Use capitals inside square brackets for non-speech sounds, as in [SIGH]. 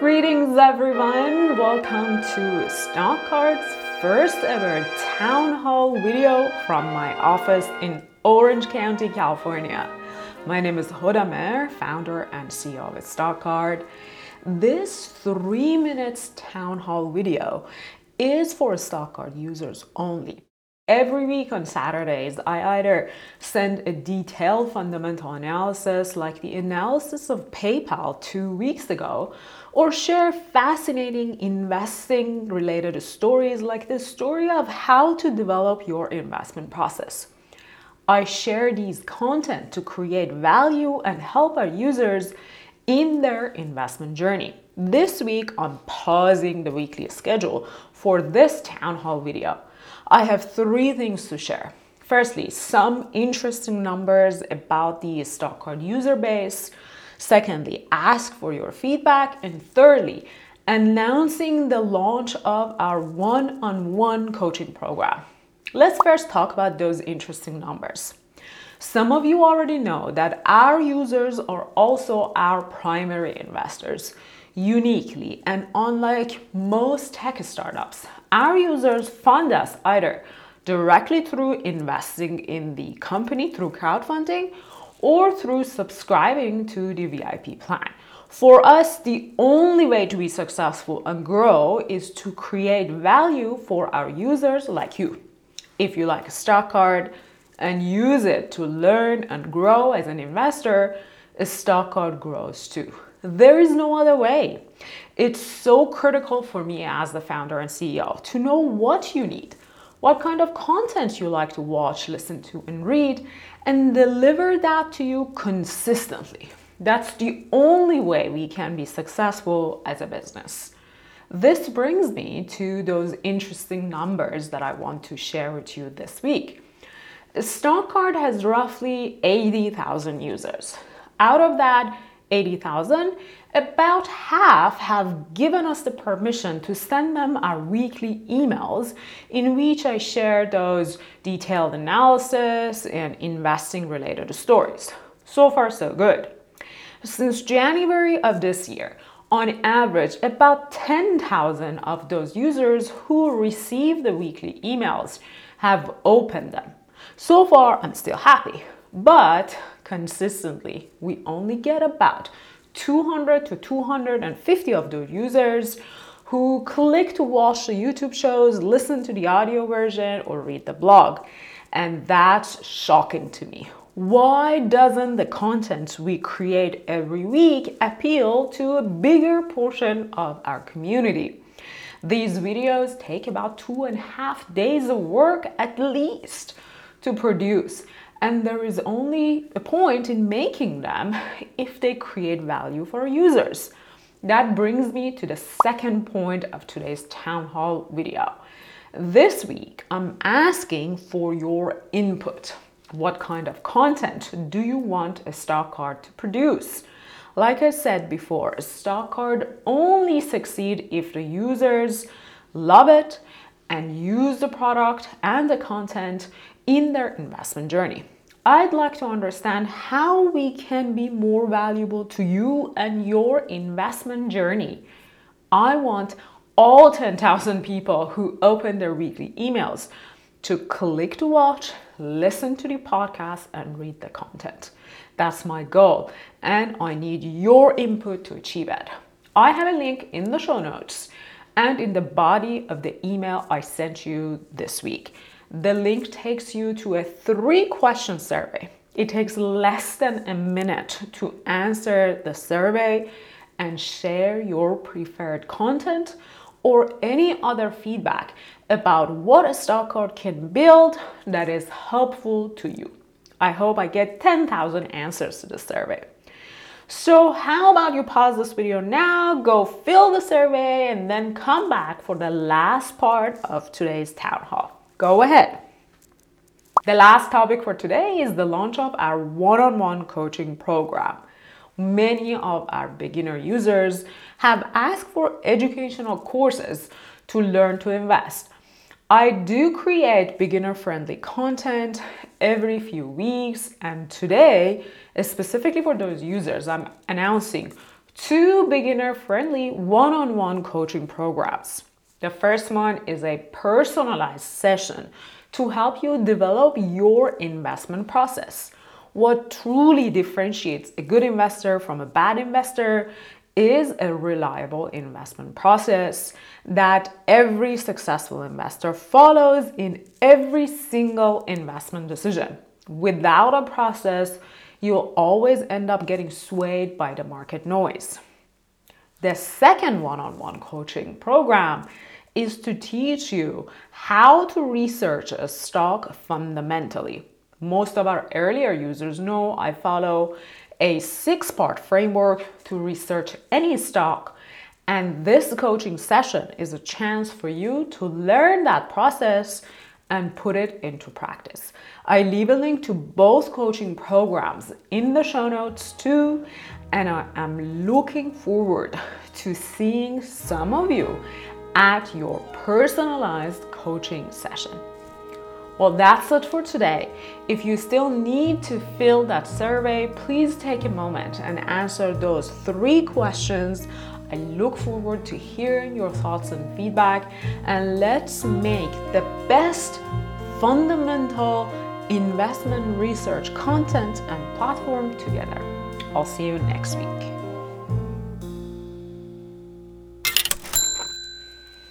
Greetings, everyone. Welcome to Stockcard's first ever town hall video from my office in Orange County, California. My name is Hoda Mehr, founder and CEO of Stockcard. This three minutes town hall video is for Stockcard users only. Every week on Saturdays, I either send a detailed fundamental analysis like the analysis of PayPal two weeks ago, or share fascinating investing related stories like the story of how to develop your investment process. I share these content to create value and help our users in their investment journey. This week, I'm pausing the weekly schedule for this town hall video I have three things to share. Firstly, some interesting numbers about the Stockcard user base. Secondly, ask for your feedback. And thirdly, announcing the launch of our one on one coaching program. Let's first talk about those interesting numbers. Some of you already know that our users are also our primary investors. Uniquely and unlike most tech startups, our users fund us either directly through investing in the company through crowdfunding or through subscribing to the VIP plan. For us, the only way to be successful and grow is to create value for our users like you. If you like a stock card and use it to learn and grow as an investor, a stock card grows too. There is no other way. It's so critical for me as the founder and CEO to know what you need, what kind of content you like to watch, listen to, and read, and deliver that to you consistently. That's the only way we can be successful as a business. This brings me to those interesting numbers that I want to share with you this week. Stockcard has roughly 80,000 users. Out of that, 80,000, about half have given us the permission to send them our weekly emails in which I share those detailed analysis and investing related stories. So far, so good. Since January of this year, on average, about 10,000 of those users who receive the weekly emails have opened them. So far, I'm still happy, but consistently, we only get about 200 to 250 of those users who click to watch the YouTube shows, listen to the audio version, or read the blog. And that's shocking to me. Why doesn't the content we create every week appeal to a bigger portion of our community? These videos take about two and a half days of work at least to produce and there is only a point in making them [LAUGHS] if they create value for users. That brings me to the second point of today's town hall video. This week, I'm asking for your input. What kind of content do you want a stock card to produce? Like I said before, a stock card only succeed if the users love it and use the product and the content in their investment journey. I'd like to understand how we can be more valuable to you and your investment journey. I want all 10,000 people who open their weekly emails to click to watch, listen to the podcast, and read the content. That's my goal, and I need your input to achieve it. I have a link in the show notes and in the body of the email I sent you this week the link takes you to a three question survey. It takes less than a minute to answer the survey and share your preferred content or any other feedback about what a Stockcard can build that is helpful to you. I hope I get 10,000 answers to the survey. So how about you pause this video now, go fill the survey, and then come back for the last part of today's town hall go ahead. The last topic for today is the launch of our one on one coaching program. Many of our beginner users have asked for educational courses to learn to invest. I do create beginner friendly content every few weeks, and today, specifically for those users, I'm announcing two beginner friendly one on one coaching programs. The first one is a personalized session to help you develop your investment process. What truly differentiates a good investor from a bad investor is a reliable investment process that every successful investor follows in every single investment decision. Without a process, you'll always end up getting swayed by the market noise. The second one on one coaching program is to teach you how to research a stock fundamentally. Most of our earlier users know I follow a six part framework to research any stock. And this coaching session is a chance for you to learn that process and put it into practice. I leave a link to both coaching programs in the show notes too, and I am looking forward to seeing some of you at your personalized coaching session. Well, that's it for today. If you still need to fill that survey, please take a moment and answer those three questions. I look forward to hearing your thoughts and feedback, and let's make the best fundamental investment research content and platform together. I'll see you next week.